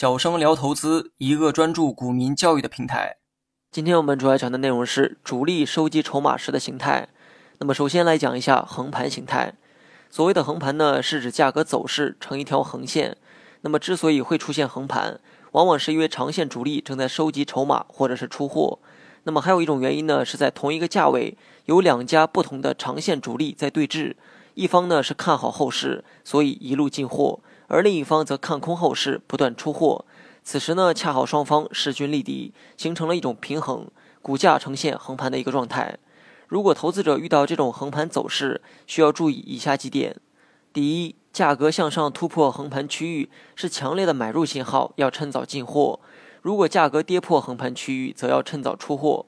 小生聊投资，一个专注股民教育的平台。今天我们主要讲的内容是主力收集筹码时的形态。那么首先来讲一下横盘形态。所谓的横盘呢，是指价格走势呈一条横线。那么之所以会出现横盘，往往是因为长线主力正在收集筹码或者是出货。那么还有一种原因呢，是在同一个价位有两家不同的长线主力在对峙，一方呢是看好后市，所以一路进货。而另一方则看空后市，不断出货。此时呢，恰好双方势均力敌，形成了一种平衡，股价呈现横盘的一个状态。如果投资者遇到这种横盘走势，需要注意以下几点：第一，价格向上突破横盘区域是强烈的买入信号，要趁早进货；如果价格跌破横盘区域，则要趁早出货。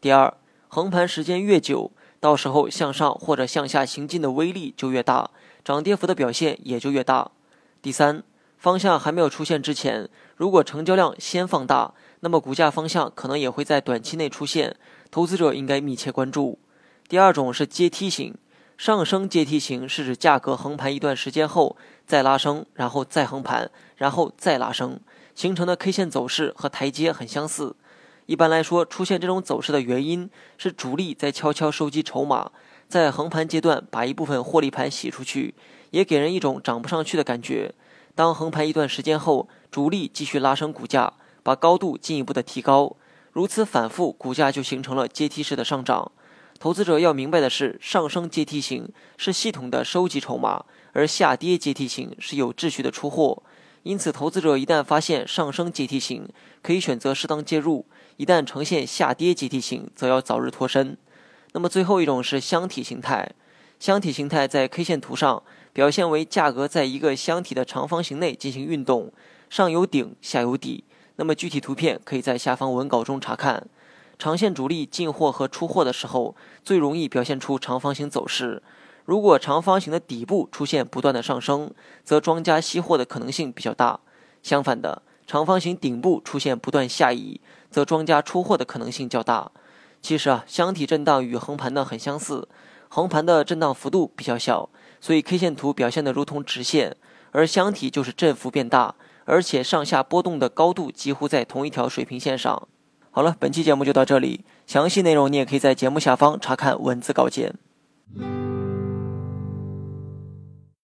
第二，横盘时间越久，到时候向上或者向下行进的威力就越大，涨跌幅的表现也就越大。第三，方向还没有出现之前，如果成交量先放大，那么股价方向可能也会在短期内出现，投资者应该密切关注。第二种是阶梯型，上升阶梯型是指价格横盘一段时间后再拉升，然后再横盘，然后再拉升，形成的 K 线走势和台阶很相似。一般来说，出现这种走势的原因是主力在悄悄收集筹码，在横盘阶段把一部分获利盘洗出去。也给人一种涨不上去的感觉。当横盘一段时间后，主力继续拉升股价，把高度进一步的提高，如此反复，股价就形成了阶梯式的上涨。投资者要明白的是，上升阶梯型是系统的收集筹码，而下跌阶梯型是有秩序的出货。因此，投资者一旦发现上升阶梯型，可以选择适当介入；一旦呈现下跌阶梯型，则要早日脱身。那么，最后一种是箱体形态。箱体形态在 K 线图上。表现为价格在一个箱体的长方形内进行运动，上有顶，下有底。那么具体图片可以在下方文稿中查看。长线主力进货和出货的时候，最容易表现出长方形走势。如果长方形的底部出现不断的上升，则庄家吸货的可能性比较大。相反的，长方形顶部出现不断下移，则庄家出货的可能性较大。其实啊，箱体震荡与横盘呢很相似，横盘的震荡幅度比较小。所以 K 线图表现的如同直线，而箱体就是振幅变大，而且上下波动的高度几乎在同一条水平线上。好了，本期节目就到这里，详细内容你也可以在节目下方查看文字稿件。